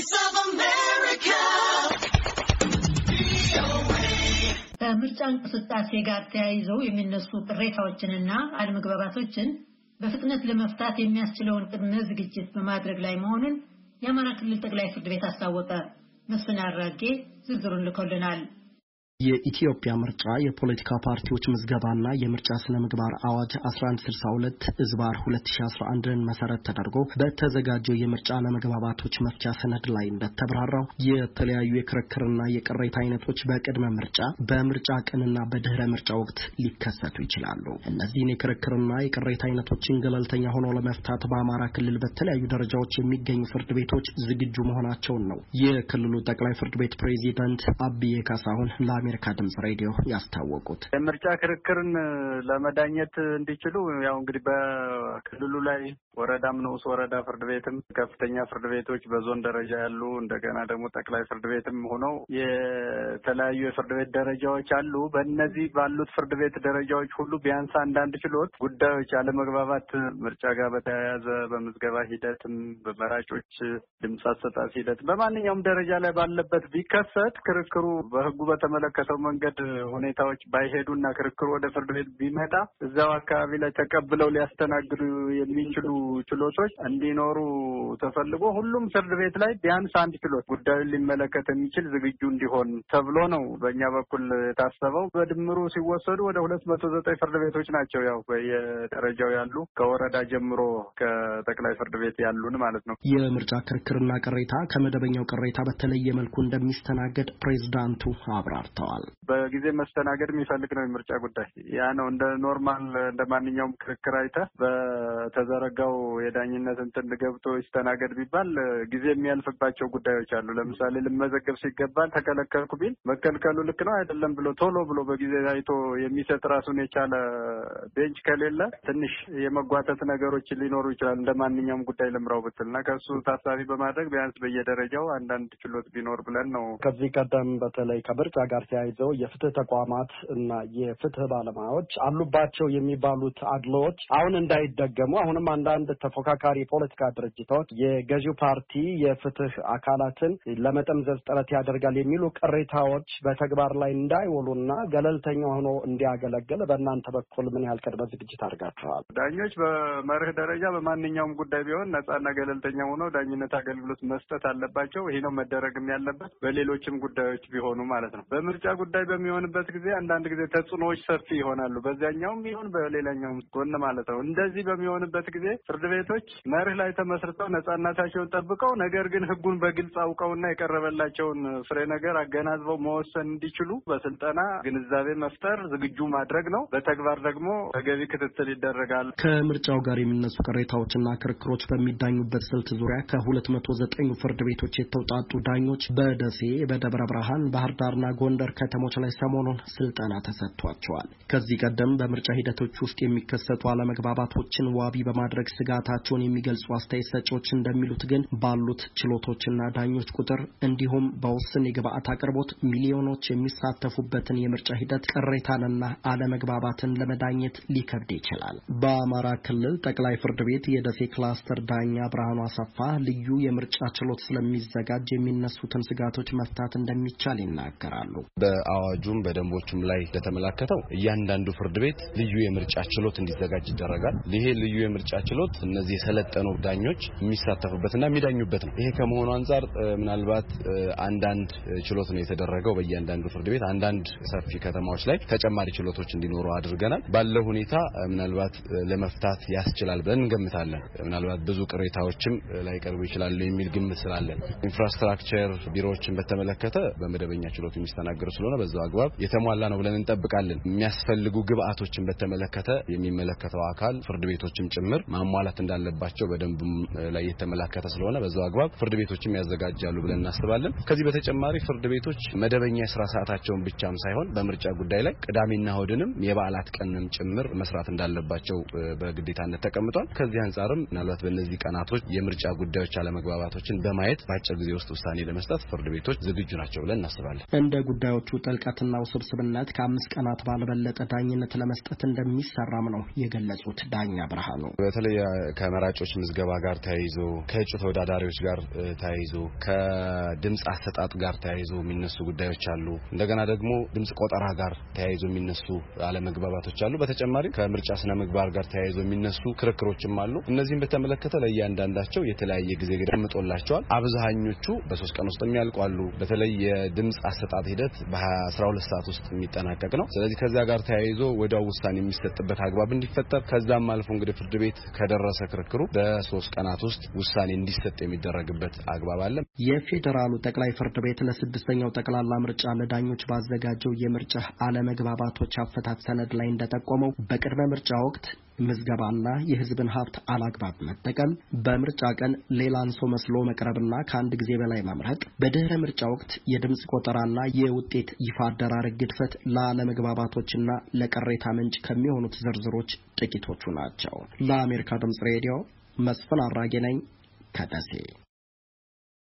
Voice of America. ከምርጫ እንቅስቃሴ ጋር ተያይዘው የሚነሱ ቅሬታዎችንና አለመግባባቶችን በፍጥነት ለመፍታት የሚያስችለውን ቅድመ ዝግጅት በማድረግ ላይ መሆኑን የአማራ ክልል ጠቅላይ ፍርድ ቤት አስታወቀ። መስፍን አራጌ ዝርዝሩን ልኮልናል። የኢትዮጵያ ምርጫ የፖለቲካ ፓርቲዎች ምዝገባና የምርጫ ስነ ምግባር አዋጅ 1162 እዝባር 2011ን መሰረት ተደርጎ በተዘጋጀው የምርጫ አለመግባባቶች መፍቻ ሰነድ ላይ እንደተብራራው የተለያዩ የክርክርና የቅሬታ አይነቶች በቅድመ ምርጫ፣ በምርጫ ቀንና በድህረ ምርጫ ወቅት ሊከሰቱ ይችላሉ። እነዚህን የክርክርና የቅሬታ አይነቶችን ገለልተኛ ሆኖ ለመፍታት በአማራ ክልል በተለያዩ ደረጃዎች የሚገኙ ፍርድ ቤቶች ዝግጁ መሆናቸውን ነው የክልሉ ጠቅላይ ፍርድ ቤት ፕሬዚዳንት አብዬ ካሳሁን ለአሜሪካ ድምጽ ሬዲዮ ያስታወቁት። የምርጫ ክርክርን ለመዳኘት እንዲችሉ ያው እንግዲህ በክልሉ ላይ ወረዳም ንዑስ ወረዳ ፍርድ ቤትም ከፍተኛ ፍርድ ቤቶች በዞን ደረጃ ያሉ እንደገና ደግሞ ጠቅላይ ፍርድ ቤትም ሆነው የተለያዩ የፍርድ ቤት ደረጃዎች አሉ። በእነዚህ ባሉት ፍርድ ቤት ደረጃዎች ሁሉ ቢያንስ አንዳንድ ችሎት ጉዳዮች አለመግባባት ምርጫ ጋር በተያያዘ በምዝገባ ሂደትም በመራጮች ድምፅ አሰጣጥ ሂደት በማንኛውም ደረጃ ላይ ባለበት ቢከሰት ክርክሩ በሕጉ በተመለከተው መንገድ ሁኔታዎች ባይሄዱና ክርክሩ ወደ ፍርድ ቤት ቢመጣ እዛው አካባቢ ላይ ተቀብለው ሊያስተናግዱ የሚችሉ ችሎቶች እንዲኖሩ ተፈልጎ ሁሉም ፍርድ ቤት ላይ ቢያንስ አንድ ችሎት ጉዳዩን ሊመለከት የሚችል ዝግጁ እንዲሆን ተብሎ ነው በእኛ በኩል የታሰበው። በድምሩ ሲወሰዱ ወደ ሁለት መቶ ዘጠኝ ፍርድ ቤቶች ናቸው ያው በየደረጃው ያሉ ከወረዳ ጀምሮ ከጠቅላይ ፍርድ ቤት ያሉን ማለት ነው። የምርጫ ክርክርና ቅሬታ ከመደበኛው ቅሬታ በተለየ መልኩ እንደሚስተናገድ ፕሬዝዳንቱ አብራርተዋል። በጊዜ መስተናገድ የሚፈልግ ነው የምርጫ ጉዳይ። ያ ነው እንደ normal እንደ ማንኛውም ክርክር አይተህ በተዘረጋው የዳኝነት እንትን ገብቶ ይስተናገድ ቢባል ጊዜ የሚያልፍባቸው ጉዳዮች አሉ። ለምሳሌ ልመዘገብ ሲገባኝ ተከለከልኩ ቢል መከልከሉ ልክ ነው አይደለም ብሎ ቶሎ ብሎ በጊዜ አይቶ የሚሰጥ ራሱን የቻለ ቤንች ከሌለ ትንሽ የመጓተት ነገሮች ሊኖሩ ይችላል። እንደ ማንኛውም ጉዳይ ልምራው ብትል እና ከእሱ ታሳቢ በማድረግ ቢያንስ በየደረጃው አንዳንድ ችሎት ቢኖር ብለን ነው። ከዚህ ቀደም በተለይ ከምርጫ ጋር ተያይዘው የፍትህ ተቋማት እና የፍትህ ባለሙያዎች አሉባቸው የሚባሉት አድሎዎች አሁን እንዳይደገሙ አሁንም አንዳንድ ተፎካካሪ የፖለቲካ ድርጅቶች የገዢው ፓርቲ የፍትህ አካላትን ለመጠምዘዝ ጥረት ያደርጋል የሚሉ ቅሬታዎች በተግባር ላይ እንዳይውሉና ገለልተኛ ሆኖ እንዲያገለግል በእናንተ በኩል ምን ያህል ቅድመ ዝግጅት አድርጋችኋል? ዳኞች በመርህ ደረጃ በማንኛውም ጉዳይ ቢሆን ነጻና ገለልተኛ ሆነው ዳኝነት አገልግሎት መስጠት አለባቸው። ይሄ ነው መደረግም ያለበት በሌሎችም ጉዳዮች ቢሆኑ ማለት ነው። በምርጫ ጉዳይ በሚሆንበት ጊዜ አንዳንድ ጊዜ ተጽዕኖዎች ሰፊ ይሆናሉ። በዚያኛውም ይሁን በሌላኛውም ጎን ማለት ነው። እንደዚህ በሚሆንበት ጊዜ ፍርድ ቤቶች መርህ ላይ ተመስርተው ነጻነታቸውን ጠብቀው ነገር ግን ሕጉን በግልጽ አውቀውና የቀረበላቸውን ፍሬ ነገር አገናዝበው መወሰን እንዲችሉ በስልጠና ግንዛቤ መፍጠር ዝግጁ ማድረግ ነው። በተግባር ደግሞ ተገቢ ክትትል ይደረጋል። ከምርጫው ጋር የሚነሱ ቅሬታዎችና ክርክሮች በሚዳኙበት ስልት ዙሪያ ከሁለት መቶ ዘጠኙ ፍርድ ቤቶች የተውጣጡ ዳኞች በደሴ፣ በደብረ ብርሃን፣ ባህር ዳርና ጎንደር ከተሞች ላይ ሰሞኑን ስልጠና ተሰጥቷቸዋል። ከዚህ ቀደም በምርጫ ሂደቶች ውስጥ የሚከሰቱ አለመግባባቶችን ዋቢ በማድረግ ስጋታቸውን የሚገልጹ አስተያየት ሰጪዎች እንደሚሉት ግን ባሉት ችሎቶችና ዳኞች ቁጥር እንዲሁም በውስን የግብአት አቅርቦት ሚሊዮኖች የሚሳተፉበትን የምርጫ ሂደት ቅሬታንና አለመግባባትን ለመዳኘት ሊከብድ ይችላል። በአማራ ክልል ጠቅላይ ፍርድ ቤት የደሴ ክላስተር ዳኛ ብርሃኑ አሰፋ ልዩ የምርጫ ችሎት ስለሚዘጋጅ የሚነሱትን ስጋቶች መፍታት እንደሚቻል ይናገራሉ። በአዋጁም በደንቦቹም ላይ እንደተመላከተው እያንዳንዱ ፍርድ ቤት ልዩ የምርጫ ችሎት እንዲዘጋጅ ይደረጋል። ይሄ ልዩ የምርጫ ችሎት እነዚህ የሰለጠኑ ዳኞች የሚሳተፉበትና የሚዳኙበት ነው። ይሄ ከመሆኑ አንጻር ምናልባት አንዳንድ ችሎት ነው የተደረገው በእያንዳንዱ ፍርድ ቤት አንዳንድ ሰፊ ከተማዎች ላይ ተጨማሪ ችሎቶች እንዲኖሩ አድርገናል። ባለው ሁኔታ ምናልባት ለመፍታት ያስችላል ብለን እንገምታለን። ምናልባት ብዙ ቅሬታዎችም ላይቀርቡ ይችላሉ የሚል ግምት ስላለን infrastructure ቢሮዎችን በተመለከተ በመደበኛ ችሎት የሚስተናገዱ ስለሆነ በዛው አግባብ የተሟላ ነው ብለን እንጠብቃለን። የሚያስፈልጉ ግብአቶችን በተመለከተ የሚመለከተው አካል ፍርድ ቤቶችም ጭምር ማሟላት እንዳለባቸው በደንቡም ላይ የተመላከተ ስለሆነ በዛው አግባብ ፍርድ ቤቶችም ያዘጋጃሉ ብለን እናስባለን። ከዚህ በተጨማሪ ፍርድ ቤቶች መደበኛ የስራ ሰዓታቸውን ብቻም ሳይሆን በምርጫ ጉዳይ ላይ ቅዳሜና እሁድንም የበዓላት ቀንም ጭምር መስራት እንዳለባቸው በግዴታነት ተቀምጧል። ከዚህ አንጻርም ምናልባት በእነዚህ ቀናቶች የምርጫ ጉዳዮች አለመግባባቶችን በማየት በአጭር ጊዜ ውስጥ ውሳኔ ለመስጠት ፍርድ ቤቶች ዝግጁ ናቸው ብለን እናስባለን። እንደ ጉዳዮቹ ጉዳዮቹ ጥልቀትና ውስብስብነት ከአምስት ቀናት ባልበለጠ ዳኝነት ለመስጠት እንደሚሰራም ነው የገለጹት ዳኛ ብርሃኑ። በተለይ ከመራጮች ምዝገባ ጋር ተያይዞ ከእጩ ተወዳዳሪዎች ጋር ተያይዞ ከድምፅ አሰጣጥ ጋር ተያይዞ የሚነሱ ጉዳዮች አሉ። እንደገና ደግሞ ድምፅ ቆጠራ ጋር ተያይዞ የሚነሱ አለመግባባቶች አሉ። በተጨማሪ ከምርጫ ስነ ምግባር ጋር ተያይዞ የሚነሱ ክርክሮችም አሉ። እነዚህም በተመለከተ ለእያንዳንዳቸው የተለያየ ጊዜ ገምጦላቸዋል። አብዛኞቹ በሶስት ቀን ውስጥ የሚያልቁ አሉ። በተለይ የድምፅ አሰጣጥ ሂደት በአስራ ሁለት ሰዓት ውስጥ የሚጠናቀቅ ነው። ስለዚህ ከዚያ ጋር ተያይዞ ወዲያው ውሳኔ የሚሰጥበት አግባብ እንዲፈጠር ከዛም አልፎ እንግዲህ ፍርድ ቤት ከደረሰ ክርክሩ በሶስት ቀናት ውስጥ ውሳኔ እንዲሰጥ የሚደረግበት አግባብ አለ። የፌዴራሉ ጠቅላይ ፍርድ ቤት ለስድስተኛው ጠቅላላ ምርጫ ለዳኞች ባዘጋጀው የምርጫ አለመግባባቶች አፈታት ሰነድ ላይ እንደጠቆመው በቅድመ ምርጫ ወቅት ምዝገባና የሕዝብን ሀብት አላግባብ መጠቀም፣ በምርጫ ቀን ሌላን ሰው መስሎ መቅረብና ከአንድ ጊዜ በላይ መምረጥ፣ በድህረ ምርጫ ወቅት የድምፅ ቆጠራና የውጤት ይፋ አደራረግ ግድፈት ለአለመግባባቶችና ለቅሬታ ምንጭ ከሚሆኑት ዝርዝሮች ጥቂቶቹ ናቸው። ለአሜሪካ ድምፅ ሬዲዮ መስፍን አራጌ ነኝ ከደሴ።